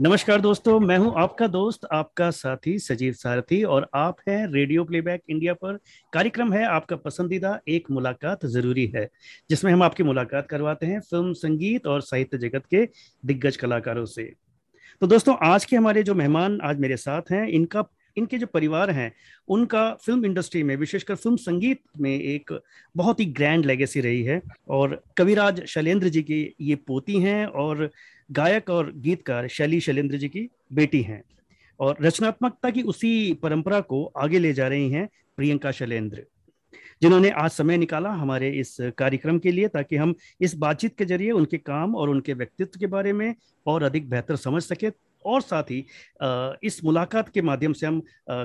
नमस्कार दोस्तों, मैं हूँ आपका दोस्त, आपका साथी सजीव सारथी और आप हैं रेडियो प्लेबैक इंडिया पर। कार्यक्रम है आपका पसंदीदा एक मुलाकात ज़रूरी है, जिसमें हम आपकी मुलाकात करवाते हैं फ़िल्म, संगीत और साहित्य जगत के दिग्गज कलाकारों से। तो दोस्तों, आज के हमारे जो मेहमान आज मेरे साथ हैं, इनका, इनके जो परिवार हैं, उनका फ़िल्म इंडस्ट्री में, विशेषकर फ़िल्म संगीत में एक बहुत ही ग्रैंड लेगेसी रही है और कविराज शैलेंद्र जी की ये पोती हैं और गायक और गीतकार शैली शैलेंद्र जी की बेटी हैं और रचनात्मकता की उसी परंपरा को आगे ले जा रही हैं प्रियंका शैलेंद्र, जिन्होंने आज समय निकाला हमारे इस कार्यक्रम के लिए ताकि हम इस बातचीत के ज़रिए उनके काम और उनके व्यक्तित्व के बारे में और अधिक बेहतर समझ सके और साथ ही इस मुलाकात के माध्यम से हम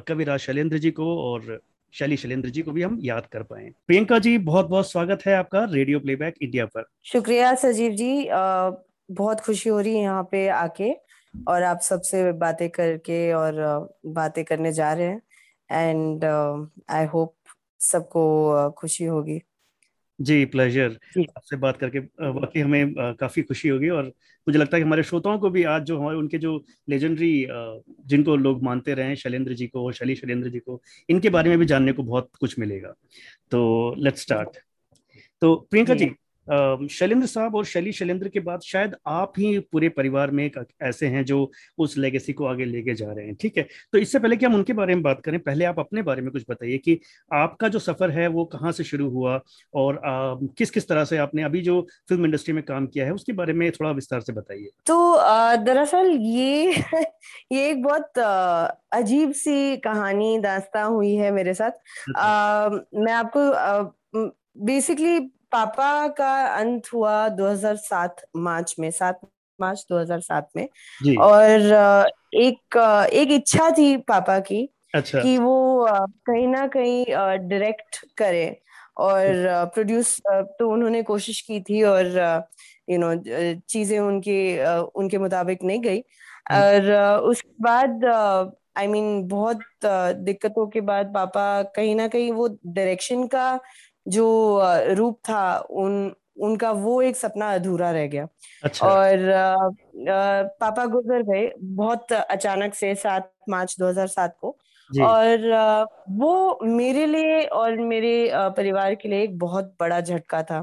कविराज शैलेंद्र जी को और शैली शैलेंद्र जी को भी हम याद कर पाए। प्रियंका जी बहुत बहुत स्वागत है आपका रेडियो प्लेबैक इंडिया पर। शुक्रिया सजीव जी बहुत खुशी हो रही है यहाँ पे आके और आप सबसे बातें करके और बातें करने जा रहे हैं। एंड आई होप सबको खुशी होगी। जी प्लेजर आपसे बात करके वाकई हमें काफ़ी खुशी होगी और मुझे लगता है कि हमारे श्रोताओं को भी आज जो हमारे उनके जो लेजेंडरी जिनको लोग मानते रहे शैलेंद्र जी को शैली शैलेंद्र जी को इनके बारे में भी जानने को बहुत कुछ मिलेगा। तो लेट्स स्टार्ट तो प्रियंका जी शैलेंद्र साहब और शैली शैलेंद्र के बाद शायद आप ही पूरे परिवार में एक ऐसे हैं जो उस लेगेसी को आगे लेके जा रहे हैं ठीक है? तो इससे पहले कि हम उनके बारे में बात करें पहले आप अपने बारे में कुछ बताइए कि आपका जो सफ़र है वो कहाँ से शुरू हुआ और आ, किस किस तरह से आपने अभी जो फ़िल्म इंडस्ट्री में काम किया है उसके बारे में थोड़ा विस्तार से बताइए। तो दरअसल ये ये एक बहुत अजीब सी कहानी दास्ता हुई है मेरे साथ। आ, अच्छा। मैं आपको बेसिकली पापा का अंत हुआ 2007 मार्च में सात मार्च 2007 में। और एक एक इच्छा थी पापा की अच्छा। कि वो कहीं ना कहीं डायरेक्ट करे। और प्रोड्यूस तो उन्होंने कोशिश की थी और यू नो चीज़ें उनके उनके मुताबिक नहीं गई। और उसके बाद आई I मीन mean, बहुत दिक्कतों के बाद पापा कहीं ना कहीं वो डायरेक्शन का जो रूप था उन उनका वो एक सपना अधूरा रह गया। अच्छा। और आ, आ, पापा गुजर गए बहुत अचानक से सात मार्च 2007 को। और आ, वो मेरे लिए और मेरे परिवार के लिए एक बहुत बड़ा झटका था।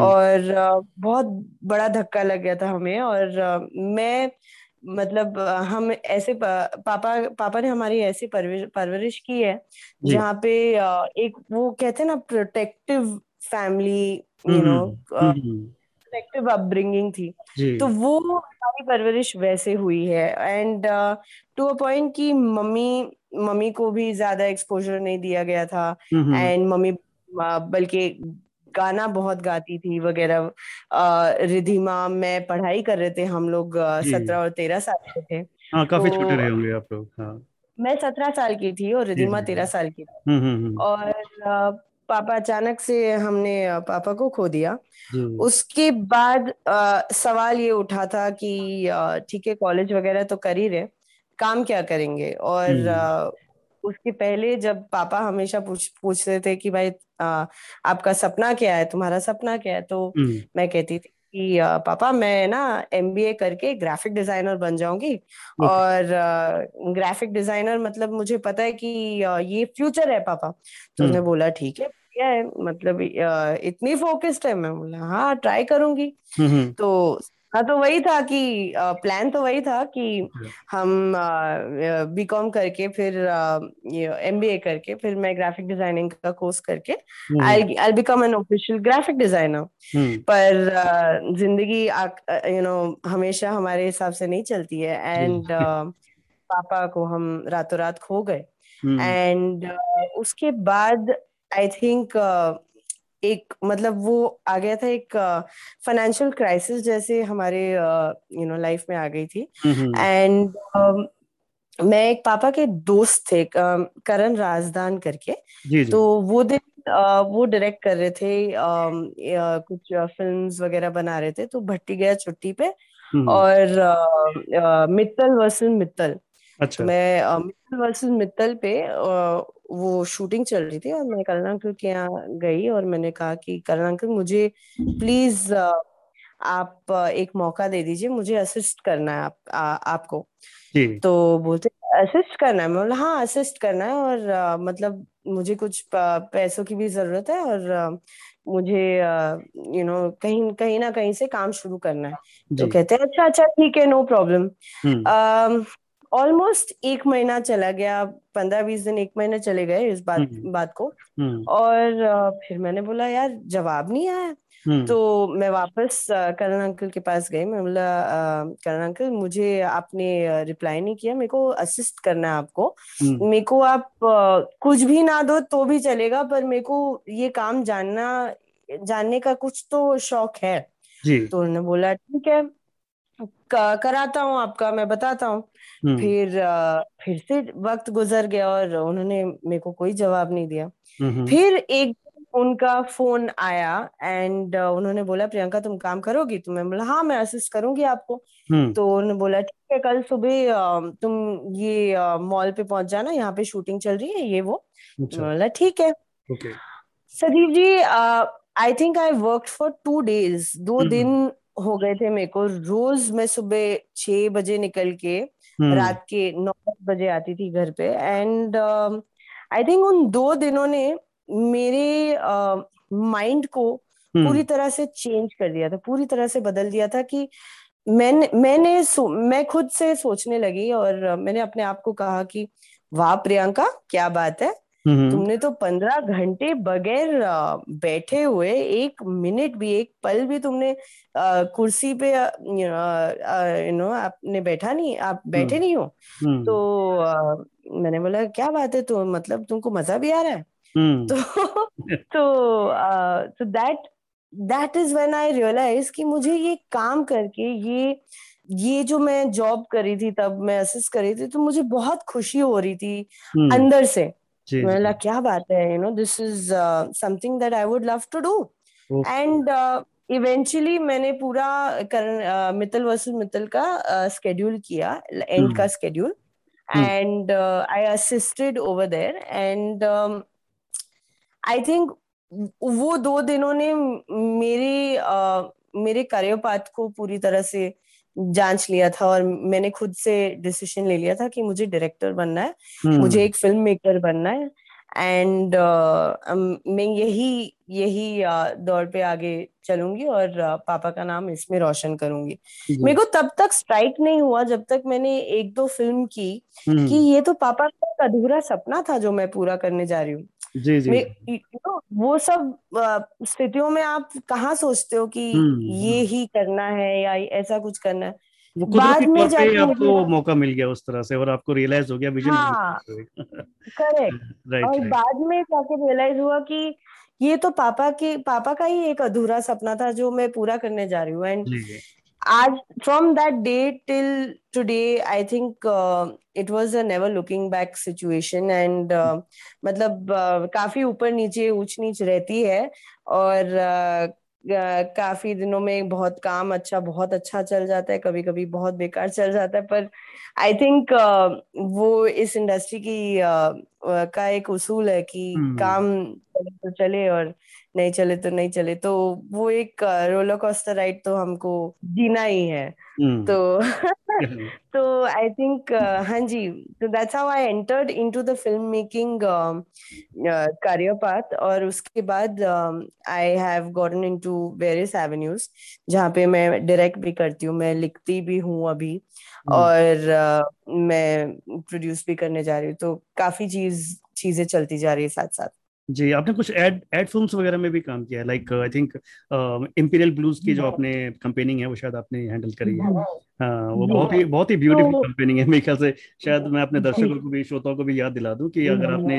और बहुत बड़ा धक्का लग गया था हमें। और मैं मतलब हम ऐसे पापा पापा ने हमारी ऐसी परवरिश की है जहाँ पे एक वो कहते हैं ना protective family you know protective upbringing थी। तो वो हमारी परवरिश वैसे हुई है एंड टू अ पॉइंट की मम्मी मम्मी को भी ज़्यादा एक्सपोजर नहीं दिया गया था एंड मम्मी बल्कि गाना बहुत गाती थी वगैरह। रिधिमा में पढ़ाई कर रहे थे हम लोग सत्रह और तेरह साल के थे। हाँ काफ़ी तो, छोटे रहे होंगे आप लोग हाँ। मैं सत्रह साल की थी और रिधिमा तेरह साल की थी। हम्म, हम्म, हम्म। और पापा अचानक से हमने पापा को खो दिया। उसके बाद आ, सवाल ये उठा था कि ठीक है कॉलेज वगैरह तो कर ही रहे काम क्या करेंगे? और उसके पहले जब पापा हमेशा पूछ पूछते थे कि भाई आ, आपका सपना क्या है? तुम्हारा सपना क्या है? तो हम्म। मैं कहती थी कि पापा मैं ना एमबीए करके ग्राफिक डिज़ाइनर बन जाऊँगी। और ग्राफिक डिज़ाइनर मतलब मुझे पता है कि ये फ्यूचर है पापा। तो उसने हम्म। बोला ठीक है क्या है। मतलब इतनी फोकस्ड है। मैं बोला हाँ ट्राई करूँगी। हम्म, तो हाँ तो वही था कि प्लान तो वही था कि हम बीकॉम करके फिर एमबीए करके फिर मैं ग्राफिक डिज़ाइनिंग का कोर्स करके I I become an official graphic designer पर ज़िंदगी यू नो हमेशा हमारे हिसाब से नहीं चलती है। एंड पापा को हम रातों रात खो गए। एंड उसके बाद आई थिंक एक मतलब वो आ गया था एक फाइनेंशियल uh, क्राइसिस जैसे हमारे यू नो लाइफ में आ गई थी एंड mm-hmm. um, मैं एक पापा के दोस्त थे करण राजदान करके जी जी. तो वो दिन uh, वो डायरेक्ट कर रहे थे uh, कुछ फिल्म्स वगैरह बना रहे थे तो भट्टी गया छुट्टी पे और मित्तल वर्सेस मित्तल अच्छा। तो मैं मित्तल वर्सेस मित्तल पे वो शूटिंग चल रही थी और मैं करण अंकल के यहाँ गई और मैंने कहा कि करण अंकल मुझे प्लीज़ आप एक मौका दे दीजिए मुझे असिस्ट करना है आप आ, आपको। जी. तो बोलते असिस्ट करना है? मैं बोला हाँ असिस्ट करना है और आ, मतलब मुझे कुछ पैसों की भी ज़रूरत है और आ, मुझे यू नो कहीं कहीं ना कहीं से काम शुरू करना है। तो कहते हैं अच्छा अच्छा ठीक है नो प्रॉब्लम ऑलमोस्ट एक महीना चला गया पंद्रह बीस दिन एक महीना चले गए इस बात हम्म। बात को। हम्म। और फिर मैंने बोला यार जवाब नहीं आया। हम्म। तो मैं वापस करण अंकल के पास गई। मैं बोला करण अंकल मुझे आपने रिप्लाई नहीं किया। मेरे को असिस्ट करना है आपको। मेरे को आप कुछ भी ना दो तो भी चलेगा पर मेरे को ये काम जानना जानने का कुछ तो शौक है। तो उन्होंने बोला ठीक है। कराता हूँ आपका मैं बताता हूँ हम्म। फिर फिर से वक्त गुजर गया और उन्होंने मेरे को कोई जवाब नहीं दिया फिर एक उनका फ़ोन आया एंड उन्होंने बोला प्रियंका तुम काम करोगी तो मैं बोला हाँ मैं असिस्ट करूँगी आपको हम्म। तो उन्होंने बोला ठीक है कल सुबह तुम ये मॉल पे पहुँच जाना यहाँ पे शूटिंग चल रही है ये वो अच्छा। बोला ठीक है Sadeep ji I think I work for two days दो हम्म। दिन हो गए थे मेरे को रोज मैं सुबह छह बजे निकल के हम्म। रात के नौ बजे आती थी घर पे एंड आई थिंक उन दो दिनों ने मेरे माइंड uh, को हम्म। पूरी तरह से चेंज कर दिया था पूरी तरह से बदल दिया था कि मैंने मैंने मैं खुद से सोचने लगी और मैंने अपने आप को कहा कि वाह प्रियंका क्या बात है। तुमने तो पंद्रह घंटे बगैर बैठे हुए एक मिनट भी एक पल भी तुमने कुर्सी पे यू नो आपने बैठा नहीं आप बैठे हम्म। नहीं हो? हम्म। तो मैंने बोला क्या बात है तो मतलब तुमको मज़ा भी आ रहा है? तो तो that that is when I realize कि मुझे ये काम करके ये ये जो मैं जॉब करी थी तब मैं असिस्ट करी थी तो मुझे बहुत खुशी हो रही थी अंदर से। मैंने क्या बात है you know this is something that I would love to do and eventually मैंने पूरा कर, uh, मित्तल वर्सेस मित्तल का स्केड्यूल uh, किया एंड hmm. का schedule and I assisted over there and I think वो दो दिनों ने मेरे uh, मेरे कार्योपात को पूरी तरह से जाँच लिया था और मैंने खुद से डिसीज़न ले लिया था कि मुझे डायरेक्टर बनना है hmm. मुझे एक फ़िल्म मेकर बनना है एंड uh, मैं यही यही uh, दौर पे आगे चलूँगी और uh, पापा का नाम इसमें रोशन करूँगी मेरे को तब तक स्ट्राइक नहीं हुआ जब तक मैंने एक दो फ़िल्म की hmm. कि ये तो पापा का अधूरा सपना था जो मैं पूरा करने जा रही हूँ जी जी। तो वो सब स्थितियों में आप कहाँ सोचते हो कि हम्म, ये हम्म। ही करना है या ऐसा कुछ करना है? बाद में जाके आपको मौका मिल गया उस तरह से और आपको रियलाइज़ हो गया विजन हाँ, करेक्ट और बाद में जाके रियलाइज़ हुआ कि ये तो पापा के पापा का ही एक अधूरा सपना था जो मैं पूरा करने जा रही हूँ। एंड आज from that day till today I think it was a never looking back situation and मतलब uh, काफ़ी ऊपर नीचे ऊंच नीच रहती है और uh, काफ़ी दिनों में बहुत काम अच्छा बहुत अच्छा चल जाता है कभी कभी बहुत बेकार चल जाता है पर आई थिंक uh, वो इस इंडस्ट्री की uh, का एक उसूल है कि hmm. काम चले तो चले और नहीं चले तो नहीं चले तो वो एक रोलर कोस्टर राइड तो हमको जीना ही है hmm. तो तो आई थिंक हाँ जी तो that's how I entered into the film making career path और उसके बाद I have gotten into various avenues जहाँ पे मैं डायरेक्ट भी करती हूँ मैं लिखती भी हूँ अभी hmm. और uh, मैं प्रोड्यूस भी करने जा रही हूँ तो काफ़ी चीज़ चीज़ें चलती जा रही है साथ साथ जी आपने कुछ एड एड फिल्म्स वगैरह में भी काम किया है? Like I think Imperial Blues की जो। आपने कंपेनिंग है वो शायद आपने हैंडल करी है। हाँ वो बहुत ही बहुत ही ब्यूटीफुल कंपेनिंग है मेरे ख्याल से। शायद मैं अपने दर्शकों को भी श्रोताओं को भी याद दिला दूँ कि अगर आपने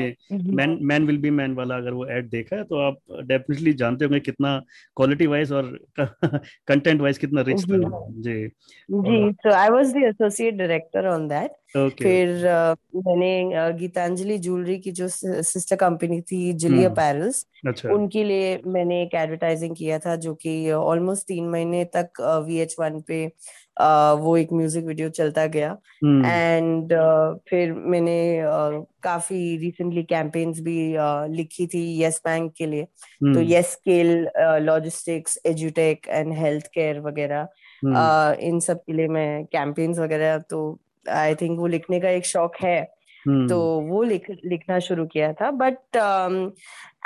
man man will be man वाला अगर वो एड देखा है तो आप डेफिनेटली जानते होंगे कितना क्वालिटी वाइज और कंटेंट वाइज कितना रिच था। जी। जी। So I was the associate director on that Okay. फिर मैंने गीतांजलि ज्वेलरी की जो सिस्टर कंपनी थी जिली अपैरल्स अच्छा। उनके लिए मैंने एक एडवर्टाइजिंग किया था जो कि ऑलमोस्ट तीन महीने तक वी एच वन पे वो एक म्यूज़िक वीडियो चलता गया। एंड uh, फिर मैंने काफ़ी रिसेंटली कैंपेन्स भी uh, लिखी थी यस बैंक के लिए। तो यस स्केल लॉजिस्टिक्स एजुटेक एंड हेल्थ केयर वगैरह इन सब के लिए मैं कैंपेन्स वगैरह तो आई थिंक वो लिखने का एक शौक है। तो वो लिख लिखना शुरू किया था। बट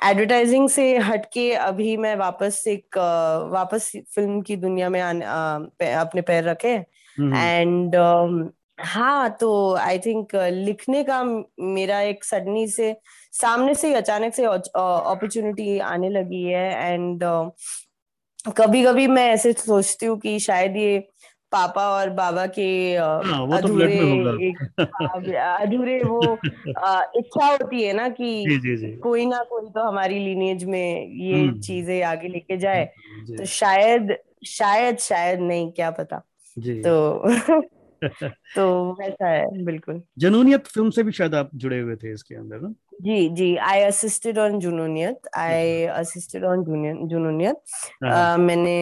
एडवर्टाइजिंग um, से हटके अभी मैं वापस एक uh, वापस फ़िल्म की दुनिया में आने uh, अपने पैर रखे। एंड um, हाँ तो आई थिंक लिखने का मेरा एक सडनी से सामने से अचानक से अपॉर्चुनिटी आने लगी है। एंड uh, कभी कभी मैं ऐसे सोचती हूँ कि शायद ये पापा और बाबा के हाँ, तो अधूरे हाँ, अधूरे वो इच्छा होती है ना कि जी, जी, जी. कोई ना कोई तो हमारी लीनेज में ये हम्म। चीज़ें आगे लेके जाए। तो शायद शायद शायद नहीं क्या पता। तो तो वैसा है। बिल्कुल। जनूनियत फ़िल्म से भी शायद आप जुड़े हुए थे इसके अंदर ना? जी जी। I assisted on Junooniyat. I assisted on Junooniyat. मैंने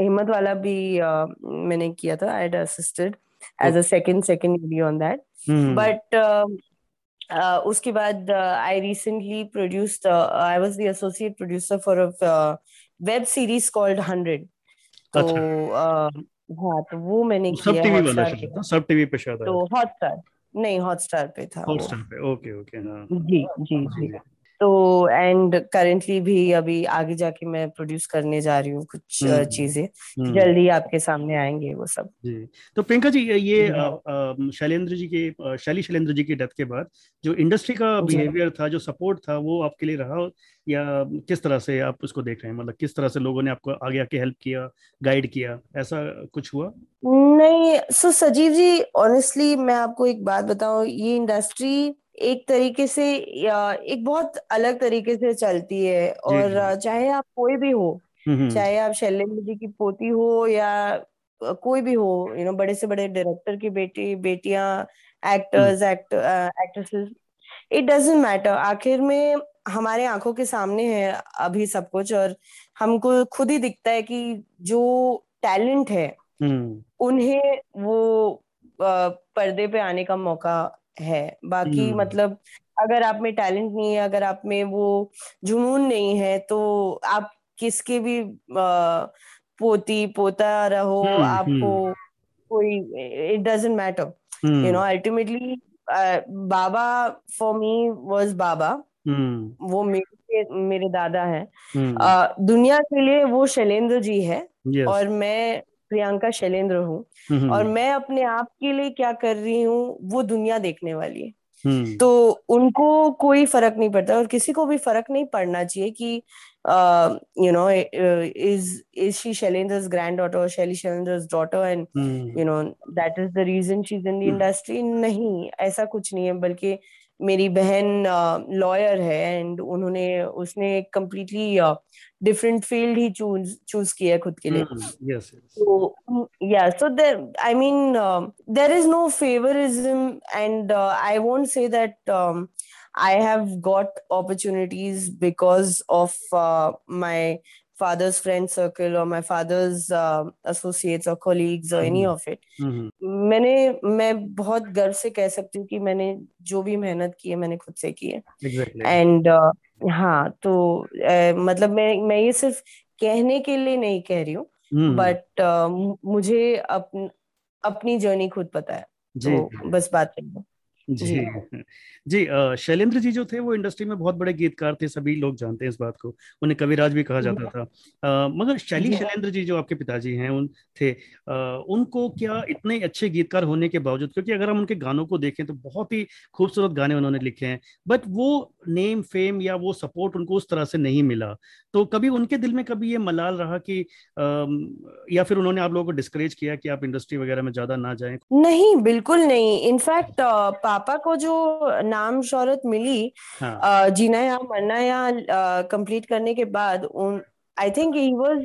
हिम्मत वाला भी uh, मैंने किया था। I assisted as a second second video on that but उसके बाद I recently produced I was the associate producer for a web series called hundred तो uh, हाँ तो वो मैंने किया सब टीवी वाला शायद सब टीवी पे शायद तो हॉटस्टार नहीं हॉटस्टार पे था हॉटस्टार पे ओके ओके हाँ। जी जी जी। तो एंड करेंटली भी अभी आगे जाके मैं प्रोड्यूस करने जा रही हूँ कुछ हम्म, चीज़ें। हम्म। जल्दी आपके सामने आएँगे वो सब। जी। तो प्रियंका जी ये शैलेंद्र जी के शैली शैलेंद्र जी की डेथ के बाद जो इंडस्ट्री का बिहेवियर था जो सपोर्ट था वो आपके लिए रहा? या किस तरह से आप उसको देख रहे हैं? मतलब किस तरह से लोगों ने आपको आगे आके हेल्प किया गाइड किया? ऐसा कुछ हुआ? नहीं सो सजीव जी ऑनेस्टली मैं आपको एक बात बताऊँ ये इंडस्ट्री एक तरीके से एक बहुत अलग तरीके से चलती है और चाहे आप कोई भी हो हम्म, हम्म। चाहे आप शैलेंद्र जी की पोती हो या कोई भी हो यू नो बड़े से बड़े डायरेक्टर की बेटी बेटियाँ actors actor actresses it doesn't matter आखिर में हमारे आँखों के सामने है अभी सब कुछ और हमको खुद ही दिखता है कि जो टैलेंट है हम्म। उन्हें वो पर्दे पे आने का मौका है। बाकी हम्म। मतलब अगर आप में टैलेंट नहीं है अगर आप में वो जुनून नहीं है तो आप किसके भी पोती पोता रहो हम्म, आपको कोई it doesn't matter you know ultimately Baba for me was बाबा। हम्म। वो मेरे मेरे दादा हैं। हम्म। दुनिया के लिए वो शैलेंद्र जी है। और मैं प्रियंका शैलेंद्र हूँ। हम्म, और मैं अपने आप के लिए क्या कर रही हूँ वो दुनिया देखने वाली है। तो उनको कोई फ़र्क नहीं पड़ता और किसी को भी फ़र्क नहीं पड़ना चाहिए कि you know is is she Shailendra's granddaughter Shaily Shailendra's daughter? And hmm. you know that is the reason she's in the industry. नहीं ऐसा कुछ नहीं है बल्कि मेरी बहन लॉयर है एंड उन्होंने उसने completely डिफरेंट फील्ड ही चूज चूज किया खुद के लिए तो या so there I mean there is no favouritism and I won't say that I have got opportunities because of uh, my father's friend circle or my father's uh, associates or colleagues or any of it मैंने मैं बहुत गर्व से कह सकती हूँ कि मैंने जो भी मेहनत की है मैंने खुद से की है। एंड uh, हाँ तो uh, मतलब मैं मैं ये सिर्फ़ कहने के लिए नहीं कह रही हूँ बट uh, मुझे अपन, अपनी जर्नी खुद पता है। तो बस बात करेंगे जी। जी। शैलेंद्र जी जो थे वो इंडस्ट्री में बहुत बड़े गीतकार थे सभी लोग जानते हैं इस बात को। उन्हें कविराज भी कहा जाता था। आ, मगर शैली शैलेंद्र जी जो आपके पिताजी हैं उन थे आ, उनको क्या इतने अच्छे गीतकार होने के बावजूद क्योंकि अगर हम उनके गानों को देखें तो बहुत ही खूबसूरत गाने उन्होंने लिखे हैं बट वो नेम फेम या वो सपोर्ट उनको उस तरह से नहीं मिला। तो कभी उनके दिल में कभी ये मलाल रहा कि आ, या फिर उन्होंने आप लोगों को डिस्करेज किया कि आप इंडस्ट्री वगैरह में ज़्यादा ना जाए? नहीं बिल्कुल नहीं। इनफैक्ट पापा को जो नाम शोहरत मिली हाँ. जीना या मरना या कंप्लीट करने के बाद उन I think he was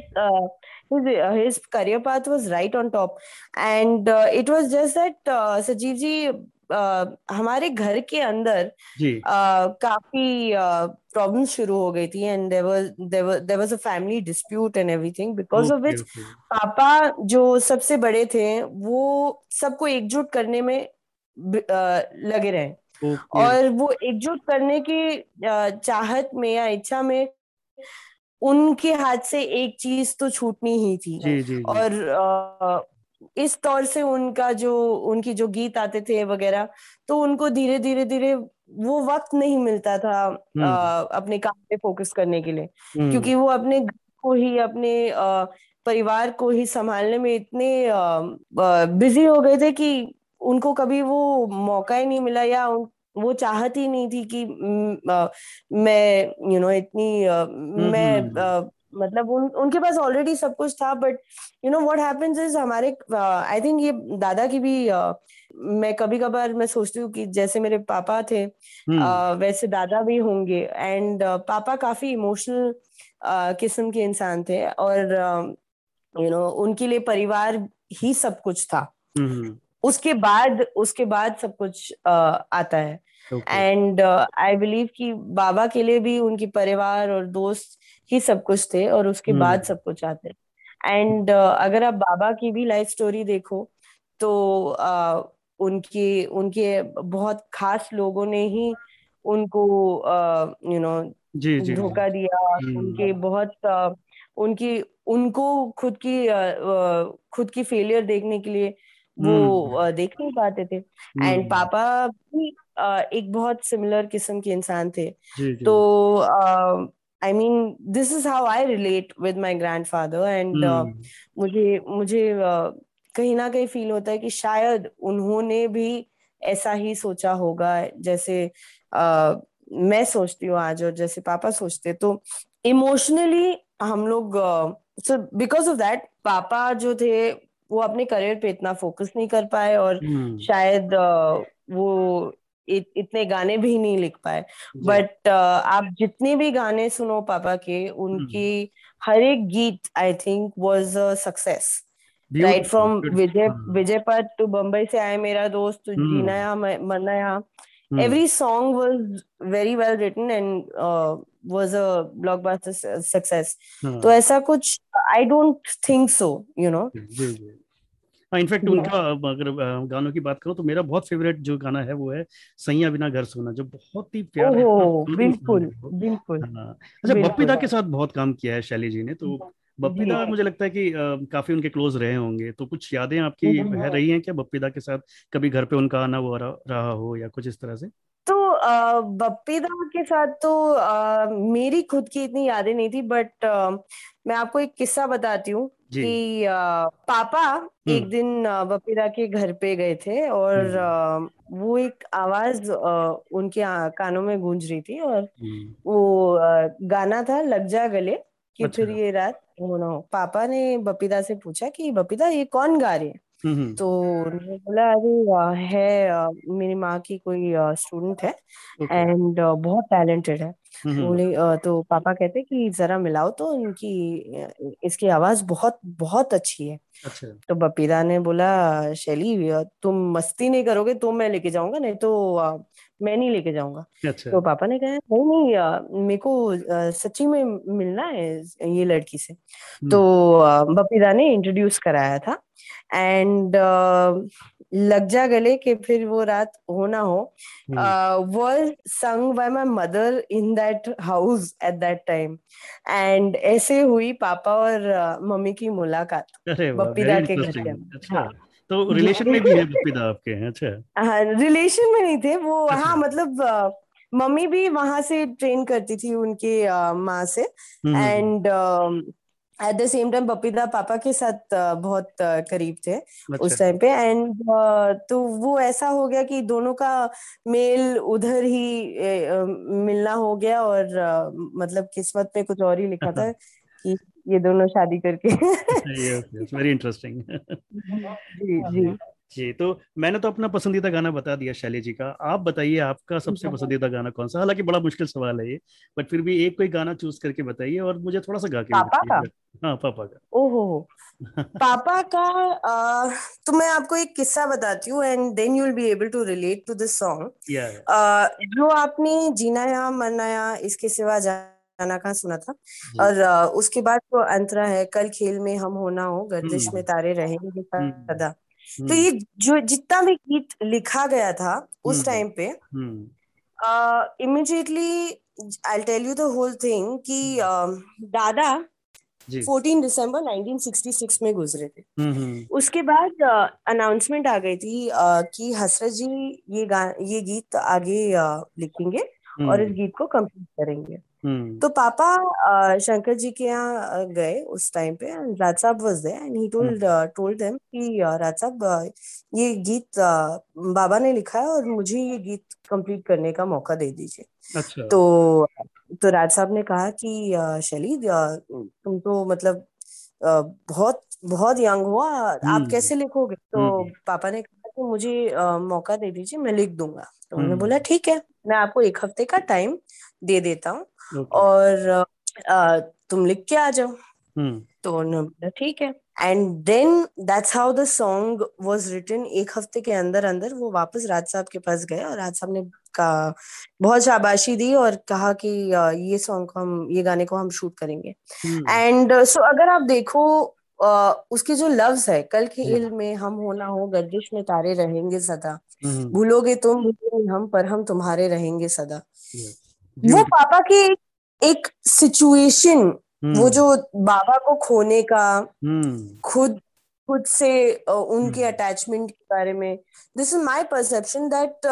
his his career path was right on top. And uh, it was just that uh, sajeev ji आ, हमारे घर के अंदर आ, काफ़ी प्रॉब्लम शुरू हो गई थी and there was there was a family dispute and everything because of which पापा जो सबसे बड़े थे वो सबको एकजुट करने में लगे रहे। और वो एकजुट करने की चाहत में या इच्छा में उनके हाथ से एक चीज़ तो छूटनी ही थी। जी जी जी। और इस तौर से उनका जो उनकी जो गीत आते थे वगैरह तो उनको धीरे धीरे धीरे वो वक्त नहीं मिलता था हम्म। आ, अपने काम पे फोकस करने के लिए। हम्म। क्योंकि वो अपने घर को ही अपने आ, परिवार को ही संभालने में इतने बिज़ी हो गए थे कि उनको कभी वो मौका ही नहीं मिला या उन, वो चाहत ही नहीं थी कि म, आ, मैं यू you नो know, इतनी आ, हम्म मैं हम्म आ, मतलब उन उनके पास ऑलरेडी सब कुछ था but you know what happens is हमारे आई थिंक ये दादा की भी uh, मैं कभी कभार मैं सोचती हूँ कि जैसे मेरे पापा थे हम्म। uh, वैसे दादा भी होंगे एंड uh, पापा काफ़ी इमोशनल uh, किस्म के इंसान थे और यू uh, नो उनके लिए परिवार ही सब कुछ था। हम्म। उसके बाद उसके बाद सब कुछ uh, आता है। एंड आई बिलीव कि बाबा के लिए भी उनके परिवार और दोस्त ही सब कुछ थे और उसके बाद हम्म सब कुछ आते एंड uh, अगर आप बाबा की भी लाइफ स्टोरी देखो तो uh, उनके उनके बहुत खास लोगों ने ही उनको यू नो धोखा दिया उनके हम्म बहुत uh, उनकी उनको खुद की uh, खुद की फेलियर देखने के लिए वो हम्म। देख नहीं पाते थे। एंड हम्म पापा भी एक बहुत सिमिलर किस्म के इंसान थे। तो I mean this is how I relate with my grandfather and hmm. मुझे मुझे uh, कहीं ना कहीं फील होता है कि शायद उन्होंने भी ऐसा ही सोचा होगा जैसे uh, मैं सोचती हूँ आज और जैसे पापा सोचते तो इमोशनली हम लोग सो बिकॉज़ ऑफ़ दैट पापा जो थे वो अपने करियर पे इतना फोकस नहीं कर पाए और हम्म। शायद वो इत, इतने गाने भी नहीं लिख पाए। बट आप जितने भी गाने सुनो पापा के उनकी हम्म। हर एक गीत I think was a success right from Vijay Vijay Path to Bombay से आए मेरा दोस्त जीना हम्म यहाँ म- मरना यहाँ। हम्म। Every song was very well written uh, was a blockbuster तो हाँ। ऐसा कुछ I don't think so you know? जी जी। हाँ इनफैक्ट उनका अगर गानों की बात करूँ तो मेरा बहुत फेवरेट जो गाना है वो है सैया बिना घर सोना जो बहुत ही प्यारा सॉन्ग बिल्कुल बिल्कुल। हाँ। अच्छा बप्पी दा के साथ बहुत काम किया है शैली जी ने तो बप्पी दा मुझे लगता है कि अ, काफ़ी उनके क्लोज रहे होंगे तो कुछ यादें आपकी है रही हैं क्या बप्पी दा के साथ? कभी घर पे उनका आना वो रहा रहा हो या कुछ इस तरह से? अ, बप्पी दा के साथ तो अ, मेरी खुद की इतनी यादें नहीं थी बट मैं आपको एक किस्सा बताती हूँ कि अ, पापा एक हम्म दिन अ, बप्पी दा के घर पे गए थे और हम्म। अ, वो एक आवाज़ अ, उनके कानों में गूंज रही थी और हम्म, वो अ, गाना था लग जा गले कि अच्छा। फिर ये रात हो हो। पापा ने बपीदा से पूछा कि बपीदा ये कौन गा रही हैं? हम्म हम्म, तो उन्होंने बोला अरे है मेरी माँ की कोई स्टूडेंट है एंड बहुत टैलेंटेड है। हम्म हम्म, बोले तो पापा कहते कि जरा मिलाओ तो इनकी इसकी आवाज़ बहुत बहुत अच्छी है। अच्छा। तो बपीदा ने बोला शैली तुम मस्ती नहीं करोगे तो मैं लेके जाऊँगा नहीं तो मैं नहीं लेके जाऊँगा। अच्छा। तो पापा ने कहा नहीं नहीं मेरे को सच्ची में मिलना है ये लड़की से। हम्म। तो बपीदा ने इंट्रोड्यूस कराया था। एंड लग जा गले कि फिर वो रात हो ना हो। हम्म। Was sung by my mother in that house at that time. And ऐसे हुई पापा और uh, मम्मी की मुलाकात। बप्पीदा के घर अच्छा हाँ। तो रिलेशन में भी है बप्पी दा आपके हैं अच्छा। हाँ रिलेशन में नहीं थे वो अच्छा। हाँ मतलब अ, मम्मी भी वहाँ से ट्रेन करती थी उनके माँ से। Hmm hmm, and at the same time पपीता पापा के साथ बहुत करीब थे अच्छा। उस टाइम पे एंड तो वो ऐसा हो गया कि दोनों का मेल उधर ही मिलना हो गया और मतलब किस्मत पे कुछ और ही लिखा था कि ये दोनों शादी करके। वेरी इंटरेस्टिंग जी जी। जी तो मैंने तो अपना पसंदीदा गाना बता दिया शैली जी का। आप बताइए आपका सबसे पसंदीदा गाना कौन सा? हालाँकि बड़ा मुश्किल सवाल है ये बट फिर भी एक कोई गाना चूज़ करके बताइए और मुझे थोड़ा सा गा के पापा का? हाँ पापा का। ओहो। पापा का आ, तो मैं आपको एक किस्सा बताती हूँ and then you will be able to relate to this song जो आपने जीना या मरना या इसके सिवा जाना कहा सुना था? और आ, उसके बाद तो अंतरा है कल खेल में हम होना हो गर्दिश में हम्म। तारे रहेंगे सदा। तो हम्म। ये जो जितना भी गीत लिखा गया था उस टाइम हम्म। पे immediately I tell you the whole thing कि uh, दादा 14 दिसंबर 1966 में गुजरे थे हम्म, उसके बाद अनाउंसमेंट आ गई थी कि हसरत जी ये गा ये गीत आगे लिखेंगे और इस गीत को कंप्लीट करेंगे हम्म। तो पापा शंकर जी के यहाँ गए उस टाइम पे राज साहब was there and he told told them कि राज साहब ये गीत बाबा ने लिखा है और मुझे ये गीत कंप्लीट करने का मौका दे दीजिए अच्छा। तो तो राज साहब ने कहा कि शैली तुम तो मतलब बहुत बहुत यंग हो आप हम्म। कैसे लिखोगे तो हम्म। पापा ने कहा कि मुझे मौका दे दीजिए मैं लिख दूँगा तो उन्होंने बोला ठीक है मैं आपको एक हफ़्ते का टाइम दे देता हूँ और आ, तुम लिख के आ जाओ। हम्म। तो उन्होंने ठीक है। And then that's how the song was written एक हफ़्ते के अंदर अंदर वो वापस राज साहब के पास गए और राज साहब ने का बहुत शाबाशी दी और कहा कि ये सॉन्ग को हम ये गाने को हम शूट करेंगे। And hmm. So uh, so, अगर आप देखो Uh, उसके जो लव्स है कल के इल में हम होना हो गर्दिश में तारे रहेंगे सदा। हम्म। भूलोगे तुम भूलोगे हम पर हम तुम्हारे रहेंगे सदा। वो पापा की एक सिचुएशन वो हम्म। जो बाबा को खोने का हम्म। खुद खुद से उनके अटैचमेंट हम्म। के बारे में this is my perception that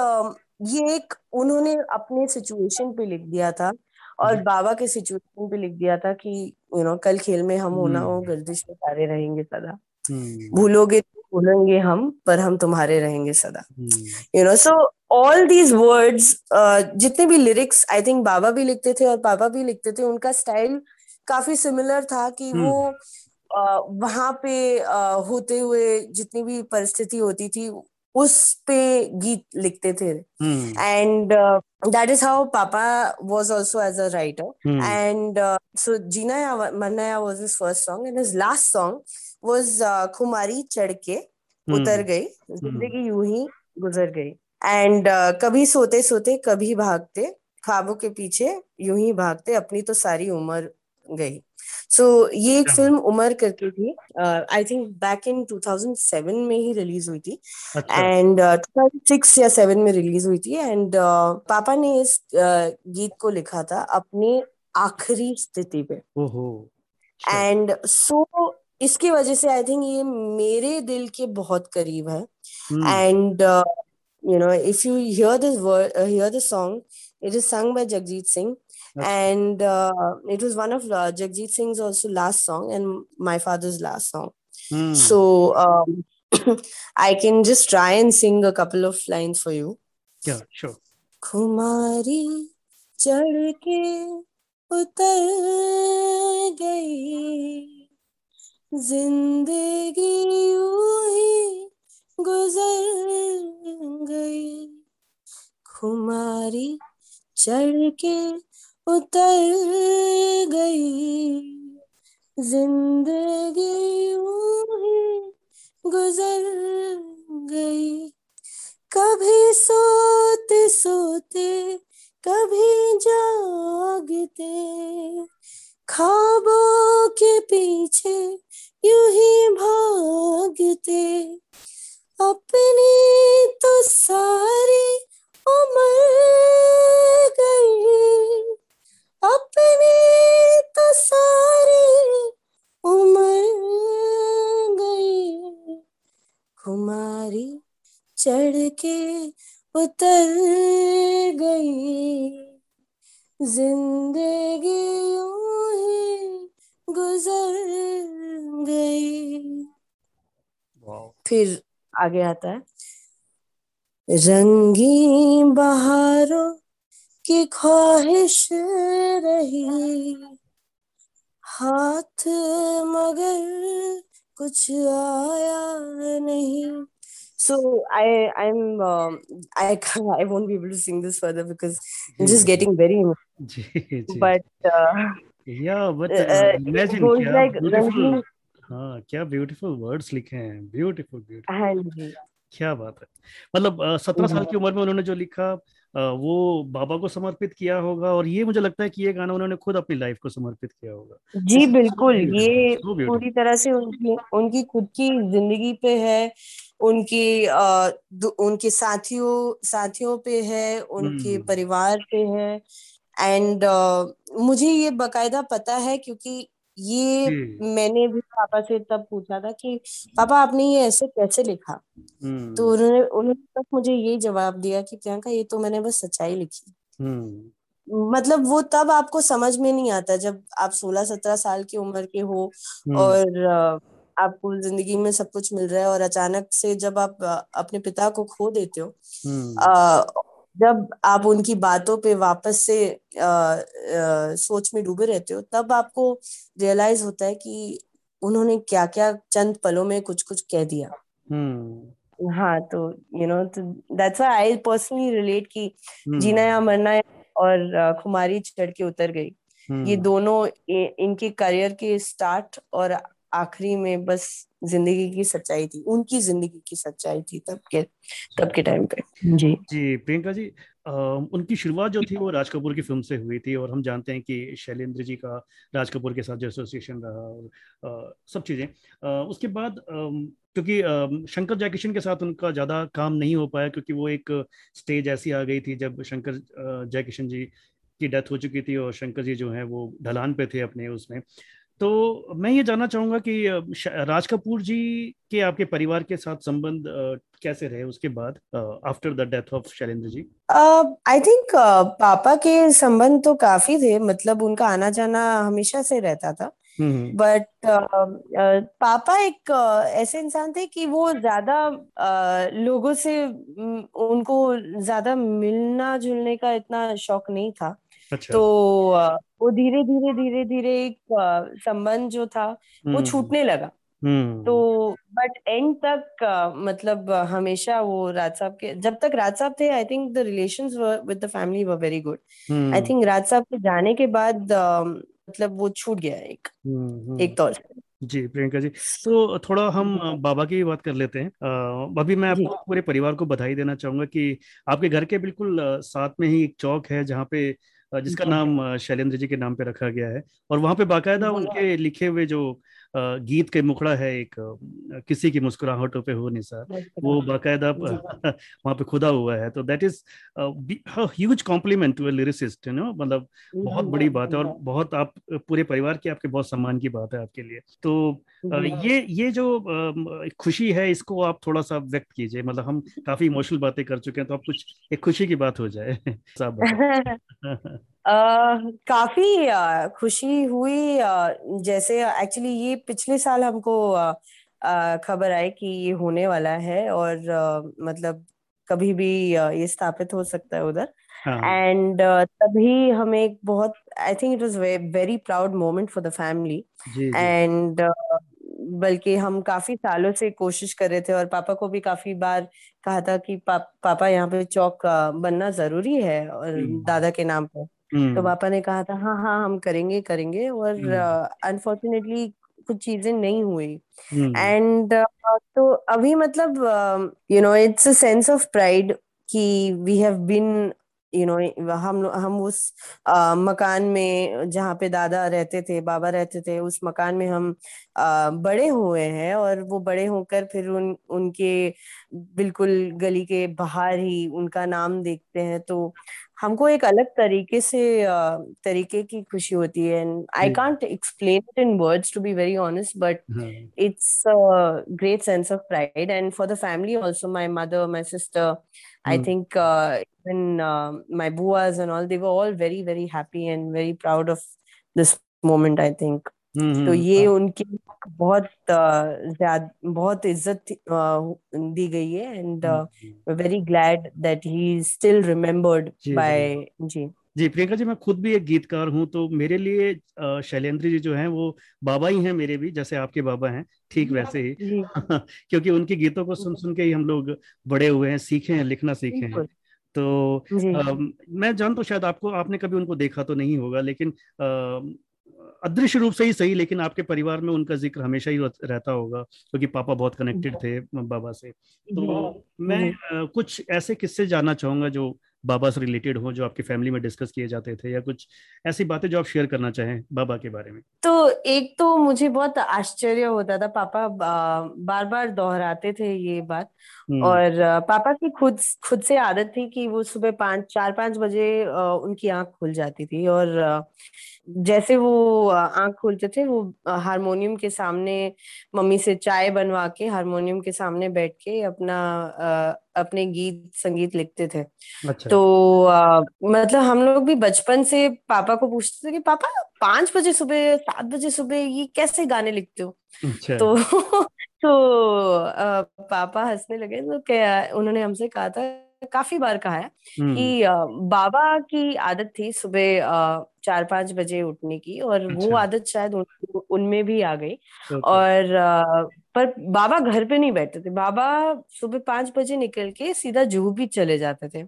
ये एक उन्होंने अपने सिचुएशन पे लिख दिया था और बाबा के सिचुएशन पे लिख दिया था कि यू you नो know, कल खेल में हम होना हो गर्दिश में सारे रहेंगे सदा भूलोगे तो भूलेंगे हम पर हम तुम्हारे रहेंगे सदा। You know so all these words जितने भी लिरिक्स आई थिंक बाबा भी लिखते थे और पापा भी लिखते थे उनका स्टाइल काफ़ी सिमिलर था कि hmm. वो uh, वहाँ पे uh, होते हुए जितनी भी परिस्थिति होती थी उस पे गीत लिखते थे। एंड दैट इज़ हाउ पापा was also as a writer and so जीना या मरना या was his first song and his last song was खुमारी चढ़ के उतर गई ज़िंदगी यूँ ही गुजर गई एंड uh, कभी सोते सोते कभी भागते ख्वाबों के पीछे यूँ ही भागते अपनी तो सारी उम्र गई सो so, ये एक फ़िल्म उमर करके थी आई थिंक बैक इन 2007 में ही रिलीज़ हुई थी एंड अच्छा। uh, 2006 या 7 में रिलीज़ हुई थी एंड uh, पापा ने इस uh, गीत को लिखा था अपनी आखिरी स्थिति पे एंड सो इसकी वजह से आई थिंक ये मेरे दिल के बहुत करीब है। And you know if you hear this hear this song it is sung by Jagjit Singh and it was one of Jagjit Singh also last song and my father's last song so I can just try and sing a couple of line for you कुमारी चढ़ के उतर गई। ज़िंदगी ही गुजर गई। खुमारी चढ़ के उतर गई। ज़िंदगी ही गुजर गई। कभी सोते सोते कभी जागते खाबों के पीछे यूँ ही भागते। अपनी तो सारी उम्र गई। अपनी तो सारी उम्र गई। कुमारी चढ़ के उतर गई। ज़िंदगी गुजर गई फिर आगे आता है रंगी बहारों की ख्वाहिश रही हाथ मगर कुछ आया नहीं so I I'm um, I can't, I won't be able to sing this further because I'm just getting very जी but uh, या बट uh, इमेजिन क्या like ब्यूटीफुल रंगीन हाँ क्या ब्यूटीफुल वर्ड्स लिखे हैं ब्यूटीफुल ब्यूटीफुल हाँ क्या बात है। मतलब सत्रह साल की उम्र में उन्होंने जो लिखा वो बाबा को समर्पित किया होगा और ये मुझे लगता है कि ये गाना उन्होंने खुद अपनी लाइफ को समर्पित किया होगा। जी बिल्कुल ये पूरी तरह से उनकी उनकी खुद की ज़िंदगी पे है उनकी आ, उनके साथियों साथियों पे है उनके हम्म। परिवार पे है एंड uh, मुझे ये बकायदा पता है क्योंकि ये जी मैंने भी पापा से तब पूछा था कि पापा आपने ये ऐसे कैसे लिखा? तो हम्म उन्होंने उन्होंने तब मुझे ये जवाब दिया कि प्रियंका ये तो मैंने बस सच्चाई लिखी। हम्म। मतलब वो तब आपको समझ में नहीं आता जब आप सोलह सत्रह साल की उम्र के हो और आपको ज़िंदगी में सब कुछ मिल रहा है और अचानक से जब आप अपने पिता को खो देते हो जब आप उनकी बातों पे वापस से अ, अ, सोच में डूबे रहते हो तब आपको रियलाइज़ होता है कि उन्होंने क्या क्या चंद पलों में कुछ कुछ कह दिया। हम्म। हाँ तो you know that's I personally relate कि जीना या मरना या और खुमारी चढ़ के उतर गई। hmm. ये हम्म। दोनों इ, इनके करियर के स्टार्ट और आखिरी में बस ज़िंदगी की सच्चाई थी उनकी ज़िंदगी की सच्चाई थी तब के तब के टाइम पे। जी। जी प्रियंका जी अ, उनकी शुरुआत जो थी वो राज कपूर की फ़िल्म से हुई थी और हम जानते हैं कि शैलेंद्र जी का राज कपूर के साथ जो एसोसिएशन रहा और अ, सब चीज़ें। उसके बाद क्योंकि शंकर जयकिशन के साथ उनका ज़्यादा काम नहीं हो पाया क्योंकि वो एक स्टेज ऐसी आ गई थी जब शंकर जयकिशन जी की डेथ हो चुकी थी और शंकर जी जो हैं वो ढलान पे थे अपने उसमें। तो मैं ये जानना चाहूँगा कि राज कपूर जी के आपके परिवार के साथ संबंध कैसे रहे उसके बाद after the death of Shailendra ji? I think uh, पापा के संबंध तो काफ़ी थे मतलब उनका आना जाना हमेशा से रहता था। बट पापा एक ऐसे इंसान थे कि वो ज़्यादा लोगों से उनको ज़्यादा मिलना जुलने का इतना शौक नहीं था। अच्छा। तो वो धीरे धीरे धीरे धीरे एक संबंध जो था वो हम्म। छूटने लगा। हम्म। तो बट एंड तक मतलब हमेशा वो राज साहब के जब तक राज साहब थे I think the relations with the family were very good. I hmm. Think Raj साहब के जाने के बाद मतलब वो छूट गया एक हम्म एक हम्म तौर से। जी प्रियंका जी तो थोड़ा हम बाबा की बात कर लेते हैं। अभी मैं आपको पूरे परिवार को बधाई देना चाहूँगा कि आपके घर के बिल्कुल साथ में ही एक चौक है जहाँ पे जिसका नाम शैलेंद्र जी के नाम पे रखा गया है। और वहाँ पे बाकायदा उनके लिखे हुए जो गीत के मुखड़ा है एक किसी की मुस्कुराहटों पे हो निसार वो बाकायदा वहाँ पे खुदा हुआ है। तो that is huge compliment to lyricist you know मतलब बहुत बड़ी बात है और बहुत आप पूरे परिवार की आपके बहुत सम्मान की बात है आपके लिए। तो ये ये जो खुशी है इसको आप थोड़ा सा व्यक्त कीजिए। मतलब हम काफ़ी इमोशनल बातें कर चुके हैं तो आप कुछ एक खुशी की बात हो जाए। साहब काफ़ी अ, खुशी हुई अ, जैसे एक्चुअली ये पिछले साल हमको खबर आई कि ये होने वाला है और मतलब कभी भी ये स्थापित हो सकता है उधर। हाँ। एंड तभी हमें एक बहुत I think it was very proud moment for the family and बल्कि हम काफ़ी सालों से कोशिश कर रहे थे और पापा को भी काफ़ी बार कहा था कि पा, पापा यहाँ पे चौक बनना ज़रूरी है और दादा के नाम पे तो हम्म। पापा ने कहा था हाँ हाँ हम करेंगे करेंगे। और अनफॉर्चुनेटली अनफॉर्चुनेटली कुछ चीज़ें नहीं हुई। एंड एंड तो अभी मतलब you know it's a sense of pride कि we have been you know हम हम उस अ, मकान में जहाँ पे दादा रहते थे बाबा रहते थे उस मकान में हम अ, बड़े हुए हैं और वो बड़े होकर फिर उन उनके बिल्कुल गली के बाहर ही उनका नाम देखते हैं। तो हमको एक अलग तरीके से अ, तरीके की खुशी होती है। And I can't explain it in words to be very honest but it's great sense of pride. And for the family the family mother my sister i hmm think uh, even uh, my buas and all they were all very very happy and very proud of this moment i think हम्म तो हम्म, ये हाँ, उनकी बहुत ज्यादा बहुत इज्जत अ, दी गई है and hmm, hmm, very glad that he is still remembered ji ji bye जी जी प्रियंका जी मैं खुद भी एक गीतकार हूँ तो मेरे लिए शैलेंद्र जी जो हैं वो बाबा ही हैं मेरे भी जैसे आपके बाबा हैं ठीक वैसे ही। क्योंकि उनके गीतों को सुन सुन के ही हम लोग बड़े हुए हैं सीखे हैं लिखना सीखे हैं। तो आ, मैं जानता हूँ शायद आपको आपने कभी उनको देखा तो नहीं होगा लेकिन अदृश्य रूप से ही सही लेकिन आपके परिवार में उनका ज़िक्र हमेशा ही रहता होगा क्योंकि तो पापा बहुत कनेक्टेड थे बाबा से। तो मैं कुछ ऐसे किस्से जानना चाहूँगा जो बाबा से रिलेटेड हो जो आपकी फैमिली में डिस्कस किए जाते थे या कुछ ऐसी बातें जो आप शेयर करना चाहें बाबा के बारे में तो एक तो मुझे बहुत आश्चर्य होता था पापा बार बार दोहराते थे ये बात हम्म। और पापा की खुद खुद से आदत थी कि वो सुबह पाँच चार पाँच बजे उनकी आँख खुल जाती थी और जैसे वो आँख खोलते थे वो हारमोनियम के सामने मम्मी से चाय बनवा के हारमोनियम के सामने बैठ के अपना अपने गीत संगीत लिखते थे अच्छा। तो आ, मतलब हम लोग भी बचपन से पापा को पूछते थे कि पापा पाँच बजे सुबह सात बजे सुबह ये कैसे गाने लिखते हो अच्छा। तो तो आ, पापा हंसने लगे तो क्या उन्होंने हमसे कहा था काफ़ी बार कहा है कि बाबा की आदत थी सुबह चार पाँच बजे उठने की और अच्छा। वो आदत शायद उन, उनमें भी आ गई और पर बाबा घर पे नहीं बैठते थे। बाबा सुबह पाँच बजे निकल के सीधा जुहू बीच चले जाते थे।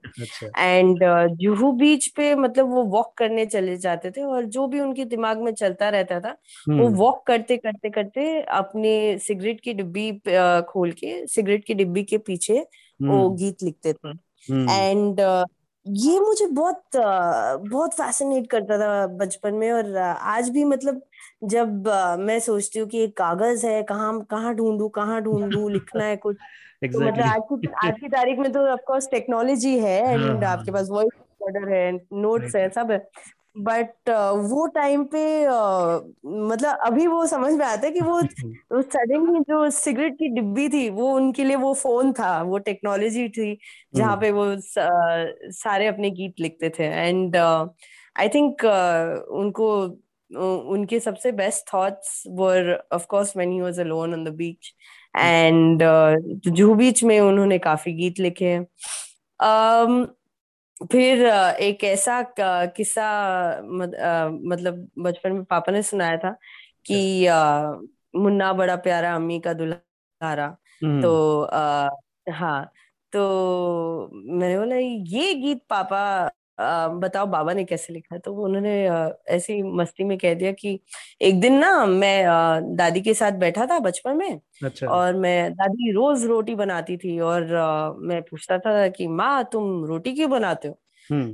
एंड अच्छा। जुहू बीच पे मतलब वो वॉक करने चले जाते थे और जो भी उनके दिमाग में चलता रहता था वो वॉक करते करते करते अपने सिगरेट की डिब्बी खोल के सिगरेट की डिब्बी के पीछे वो हम्म। गीत लिखते थे एंड हम्म। uh, ये मुझे बहुत uh, बहुत फैसिनेट करता था बचपन में और uh, आज भी मतलब जब मैं सोचती हूँ कि एक कागज़ है कहाँ कहाँ ढूंढू कहाँ ढूंढू लिखना है कुछ exactly. तो मतलब आज की आज की तारीख में तो ऑफ़ कोर्स टेक्नोलॉजी है एंड हाँ, हाँ, आपके। पास वॉइस रिकॉर्डर है नोट्स है सब है बट uh, वो टाइम पे uh, मतलब अभी वो समझ में आता है कि वो सडनली जो सिगरेट की डिब्बी थी वो उनके लिए वो फ़ोन था वो टेक्नोलॉजी थी जहाँ हम्म। पे वो uh, सारे अपने गीत लिखते थे। एंड आई थिंक उनको उनके सबसे best thoughts were of course when he was alone on the beach and Juhu beach में उन्होंने काफ़ी गीत लिखे। हैं um, फिर एक ऐसा किस्सा मत, मतलब बचपन में पापा ने सुनाया था कि आ, मुन्ना बड़ा प्यारा अम्मी का दुल्हारा तो आ, हाँ तो मैंने बोला ये गीत पापा आ, बताओ बाबा ने कैसे लिखा तो उन्होंने ऐसी मस्ती में कह दिया कि एक दिन ना मैं आ, दादी के साथ बैठा था बचपन में अच्छा। और मैं दादी रोज रोटी बनाती थी और आ, मैं पूछता था कि माँ तुम रोटी क्यों बनाते हो।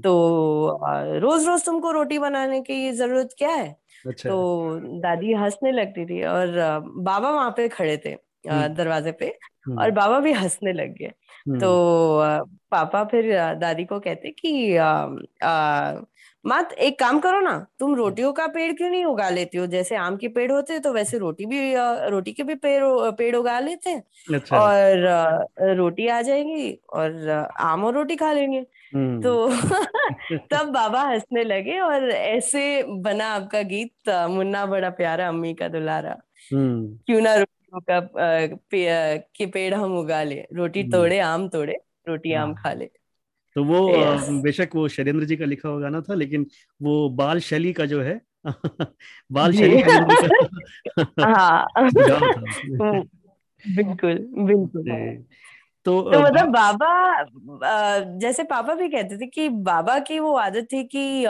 तो रोज रोज तुमको रोटी बनाने की ज़रूरत क्या है अच्छा। तो दादी हंसने लगती थी और बाबा वहाँ पे खड़े थे। दरवाजे पे और। बाबा भी हंसने लग गए तो पापा फिर दादी को कहते कि मत एक काम करो ना तुम रोटियों का पेड़ क्यों नहीं उगा लेती हो? जैसे आम के पेड़ होते हैं तो वैसे रोटी भी रोटी के भी पेड़ पेड़ उगा लेते हैं अच्छा। और रोटी आ जाएगी और आम और रोटी खा लेंगे। तो तब बाबा हंसने लगे और ऐसे बना आपका गीत मुन्ना बड़ा प्यारा अम्मी का दुलारा। क्यों ना रोटियों का पे, के पेड़ हम उगा ले। रोटी तोड़े आम तोड़े रोटी आम हाँ। खा ले। तो वो बेशक वो शैलेंद्र जी का लिखा हुआ गाना था लेकिन वो बाल शैली का जो है बाल शैली हाँ। बिल्कुल बिल्कुल। तो, तो मतलब बाबा जैसे पापा भी कहते थे कि बाबा की वो आदत थी कि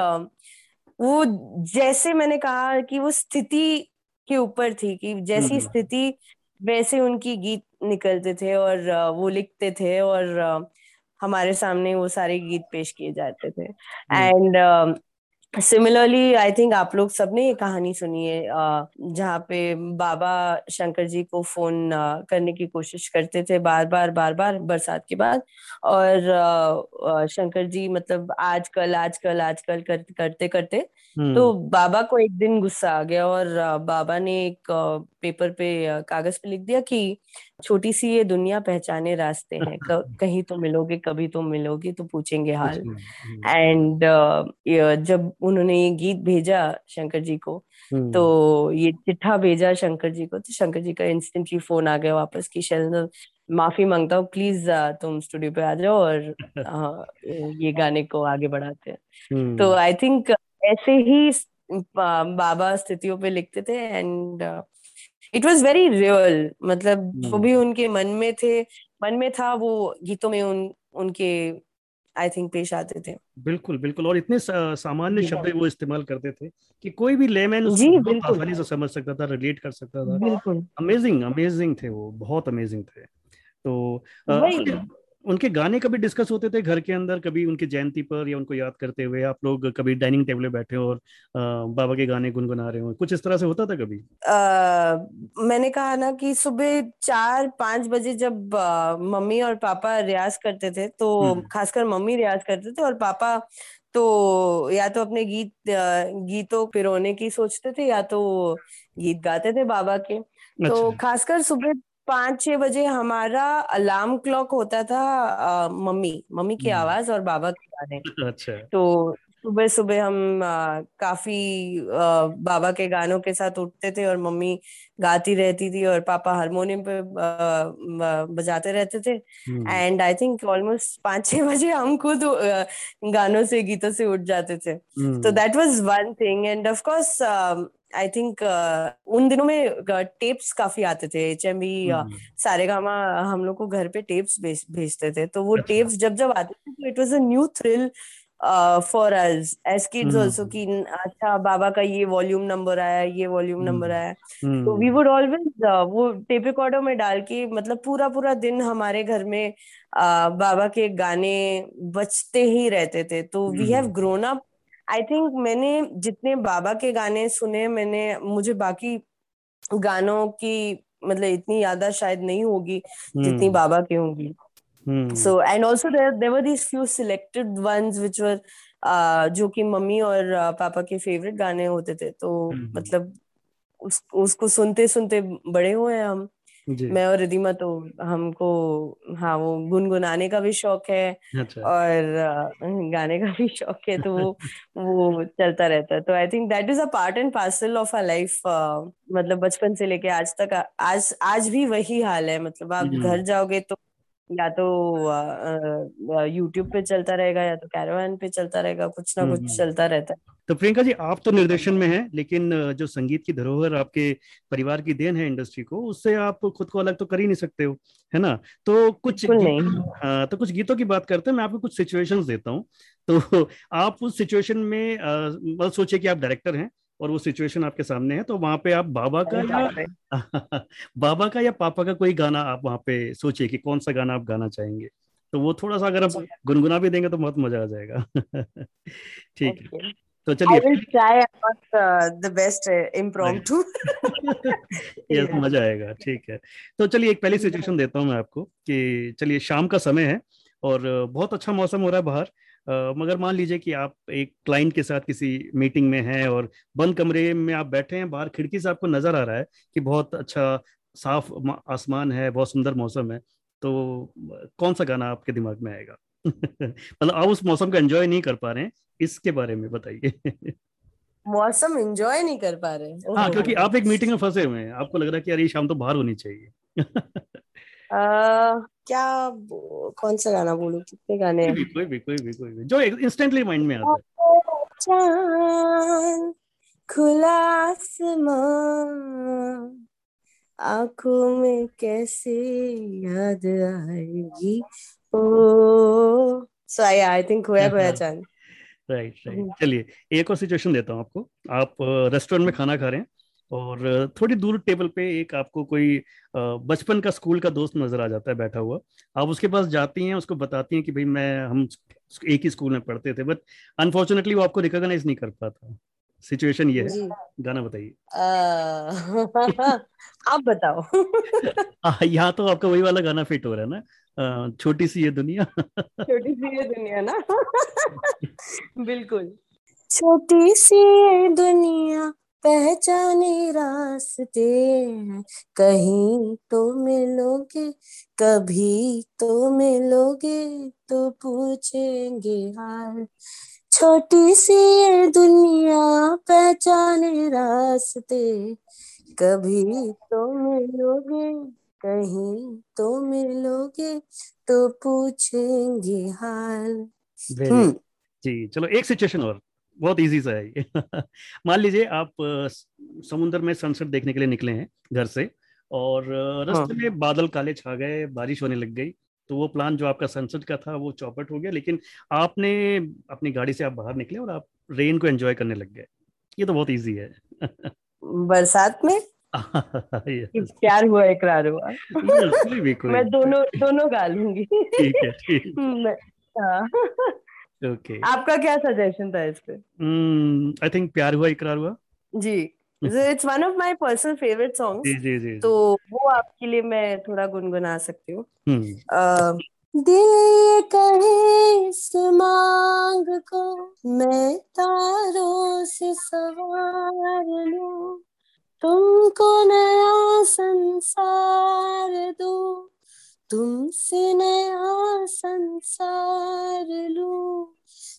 वो जैसे मैंने कहा कि वो स्थिति के ऊपर थी कि जैसी हम्म। स्थिति वैसे उनकी गीत निकलते थे और वो लिखते थे और हमारे सामने वो सारे गीत पेश किए जाते थे एंड सिमिलरली आई थिंक आप लोग सबने ये कहानी सुनी है जहाँ पे बाबा शंकर जी को फ़ोन करने की कोशिश करते थे बार बार बार बार बरसात के बाद और शंकर जी मतलब आजकल आजकल आजकल कर, करते करते तो। बाबा को एक दिन गुस्सा आ गया और बाबा ने एक पेपर पे कागज़ पे लिख दिया कि छोटी सी ये दुनिया पहचाने रास्ते हैं कहीं तो मिलोगे कभी तो मिलोगे तो पूछेंगे हाल एंड हम्म। जब उन्होंने ये गीत भेजा शंकर जी को तो हम्म। ये चिट्ठा भेजा शंकर जी को तो शंकर जी का इंस्टेंटली फ़ोन आ गया वापस की शैलेंद्र माफ़ी माँगता हूँ प्लीज़ तुम स्टूडियो पे आ जाओ और आ, ये गाने को आगे बढ़ाते हैं तो आई थिंक ऐसे ही बाबा स्थितियों पे लिखते थे and it was very real मतलब जो भी उनके मन में थे मन में था वो गीतों में उन उनके आई थिंक पेश आते थे। बिल्कुल बिल्कुल। और इतने सामान्य शब्द वो इस्तेमाल करते थे कि कोई भी लेमैन आसानी से समझ सकता था रिलेट कर सकता था। बिल्कुल। अमेजिंग अमेजिंग थे वो बहुत अमेजिंग थे। तो उनके गाने कभी डिस्कस होते थे घर के अंदर कभी उनकी जयंती पर या उनको याद करते हुए आप लोग कभी डाइनिंग टेबल पे बैठे हो और बाबा के गाने गुनगुना रहे हो कुछ इस तरह से होता था कभी आ, मैंने कहा ना कि सुबह चार पाँच बजे जब मम्मी और पापा रियाज करते थे तो हम्म। खासकर मम्मी रियाज करते थे और पापा तो या तो अपने गीत गीतों पिरोने की सोचते थे या तो गीत गाते थे बाबा के अच्छा। तो अच्छा। खासकर सुबह पाँच छह बजे हमारा अलार्म क्लॉक होता था आ, मम्मी मम्मी की हम्म। आवाज़ और बाबा के गाने। अच्छा। तो सुबह सुबह हम आ, काफ़ी आ, बाबा के गानों के साथ उठते थे और मम्मी गाती रहती थी और पापा हारमोनियम पे आ, बजाते रहते थे। एंड आई थिंक ऑलमोस्ट पाँच छह बजे हम खुद गानों से गीतों से उठ जाते थे। तो that was one thing and of course I think uh, उन दिनों में टेप्स काफ़ी आते थे। H M B Saregama हम लोग को घर पे टेप्स भेजते थे तो वो अच्छा. टेप्स जब जब आते थे तो it was a new thrill for us as kids also कि अच्छा बाबा का ये वॉल्यूम नंबर आया ये वॉल्यूम नंबर आया। तो वी वुड ऑलवेज वो टेप रिकॉर्डर में डाल के मतलब पूरा पूरा दिन हमारे घर में uh, बाबा के गाने बजते ही रहते थे। तो we have grown up I think मैंने जितने बाबा के गाने सुने मैंने मुझे बाकी गानों की मतलब इतनी यादा शायद नहीं होगी hmm. जितनी हम्म। बाबा की होंगी so and also there were these few selected ones which were जो कि मम्मी और uh, पापा के फेवरेट गाने होते थे तो हम्म। मतलब उस, उसको सुनते सुनते बड़े हुए हैं हम मैं और रिदिमा तो हमको हाँ वो गुनगुनाने का भी शौक है अच्छा। और गाने का भी शौक है तो वो वो चलता रहता है। तो I think that is a part and parcel of a life मतलब बचपन से लेके आज तक आज आज भी वही हाल है। मतलब आप घर जाओगे तो या तो यूट्यूब पे चलता रहेगा या तो कैरावान पे चलता रहेगा कुछ ना कुछ चलता रहता है। तो प्रियंका जी आप तो निर्देशन में हैं लेकिन जो संगीत की धरोहर आपके परिवार की देन है इंडस्ट्री को उससे आप खुद को अलग तो कर ही नहीं सकते हो है ना? तो कुछ नहीं। आ, तो कुछ गीतों की बात करते हैं मैं आपको कुछ सिचुएशंस देता हूँ। तो आप उस सिचुएशन में मतलब सोचिए कि आप डायरेक्टर हैं और वो सिचुएशन आपके सामने है तो वहाँ पे आप बाबा का या बाबा का या पापा का कोई गाना आप वहाँ पे सोचिए कि कौन सा गाना आप गाना चाहेंगे। तो वो थोड़ा सा अगर आप गुनगुना भी देंगे तो बहुत मज़ा आ जाएगा। ठीक है। तो चलिए। द बेस्ट इम्प्रोम्प्टू यस मज़ा आएगा। ठीक है। तो चलिए एक पहली सिचुएशन देता हूँ मैं आपको कि चलिए शाम का समय है और बहुत अच्छा मौसम हो रहा है बाहर। मगर मान लीजिए कि आप एक क्लाइंट के साथ किसी मीटिंग में हैं और बंद कमरे में आप बैठे हैं बाहर खिड़की से आपको नज़र आ रहा है कि बहुत अच्छा साफ़ आसमान है बहुत सुंदर मौसम है तो कौन सा गाना आपके दिमाग में आएगा? मतलब आप उस मौसम का एंजॉय नहीं कर पा रहे हैं इसके बारे में बताइए। मौसम एंजॉय नहीं कर पा रहे हाँ। क्योंकि आप एक मीटिंग में फंसे हुए हैं आपको लग रहा है कि अरे शाम तो बाहर होनी चाहिए। क्या कौन सा गाना बोलू? कितने गाने हैं? कोई भी कोई भी कोई भी। जो इंस्टेंटली माइंड में आता है। चाँद खुला आसमान आँखों में कैसे याद आएगी? ओ सो आई आई थिंक खोया खोया चाँद। राइट राइट चलिए एक और सिचुएशन देता हूँ आपको। आप रेस्टोरेंट में खाना खा रहे हैं? और थोड़ी दूर टेबल पे एक आपको कोई बचपन का स्कूल का दोस्त नज़र आ जाता है बैठा हुआ। आप उसके पास जाती हैं उसको बताती हैं कि भाई मैं हम एक ही स्कूल में पढ़ते थे बट अनफॉर्चुनेटली वो आपको रिकॉग्नाइज नहीं कर पाता। सिचुएशन ये है। गाना बताइए। आप बताओ। यहाँ तो आपका वही वाला गाना फिट हो रहा है ना? छोटी सी ये दुनिया। छोटी सी ये दुनिया ना? बिल्कुल। छोटी सी ये दुनिया पहचाने रास्ते हैं। कहीं तो मिलोगे कभी तो मिलोगे तो पूछेंगे हाल। छोटी सी ये दुनिया पहचाने रास्ते कभी तो मिलोगे कहीं तो मिलोगे तो पूछेंगे हाल। हम्म। जी चलो एक सिचुएशन और। बहुत इजी सा है मान लीजिए आप समुद्र में सनसेट देखने के लिए निकले हैं घर से और रास्ते हाँ। में बादल काले छा गए बारिश होने लग गई तो वो प्लान जो आपका सनसेट का था वो चौपट हो गया लेकिन आपने अपनी गाड़ी से आप बाहर निकले और आप रेन को एंजॉय करने लग गए। ये तो बहुत इजी है। बरसात में? प्यार हुआ इकरार हुआ। मैं दोनों दोनों गा लूँगी। ठीक है ठीक ओके आपका क्या सजेशन था इस पे आई थिंक प्यार हुआ इकरार हुआ। जी। It's one of my personal favourite songs जी जी जी तो वो आपके लिए मैं थोड़ा गुनगुना सकती हूँ। हम्म। दिल कहे इस मांग को मैं तारों से सवार लूँ। तुमको नया संसार दो। तुमसे नया संसार लू।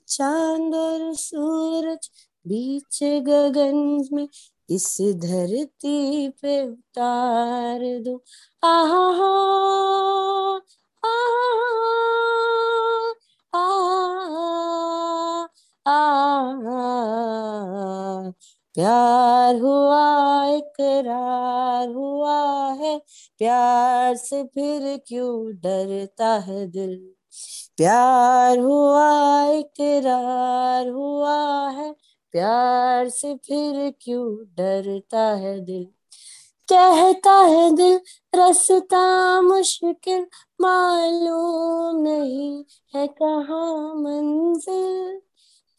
चाँद और सूरज बीच गगन में इस धरती पे उतार दो। आहा प्यार हुआ, इकरार हुआ है। प्यार से फिर क्यों डरता है दिल? प्यार हुआ, इकरार हुआ है। प्यार से फिर क्यों डरता है दिल? कहता है दिल, रसता मुश्किल, मालूम नहीं है कहाँ मंजिल।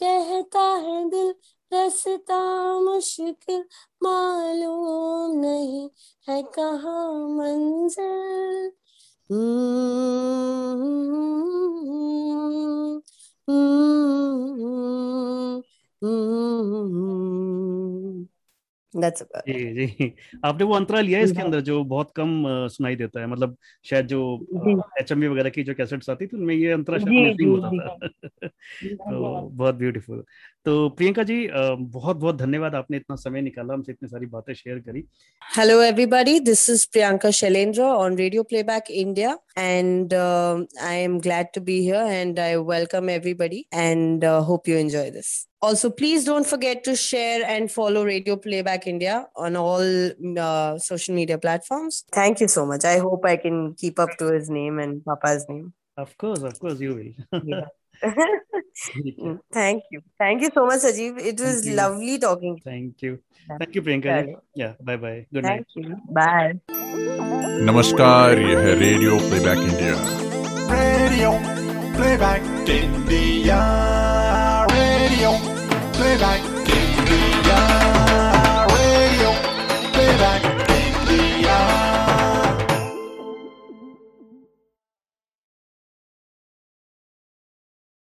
कहता है दिल रास्ता मुश्किल मालूम नहीं है कहाँ मंजिल। That's about जी जी। आपने वो अंतरा लिया है इसके अंदर जो बहुत कम सुनाई देता है? मतलब शायद जो एच एम वगैरह की जो कैसेट्स आती थी उनमें ये अंतरा शायद होता था। तो बहुत ब्यूटीफुल तो प्रियंका जी बहुत बहुत धन्यवाद आपने इतना समय निकाला हमसे इतनी सारी बातें शेयर करी hello everybody this is Priyanka Shailendra on radio playback India and I am glad to be here and I welcome everybody and hope you enjoy this Also, please don't forget to share and follow Radio Playback India on all uh, social media platforms. Thank you so much. I hope I can keep up to his name and Papa's name. Of course, of course, you will. yeah. Thank you. Thank you so much, Ajib. It was lovely talking. Thank you. Thank you, Priyanka. Yeah, bye bye. Good night. Thank you. Bye. नमस्कार ये है radio playback India radio playback India radio playback India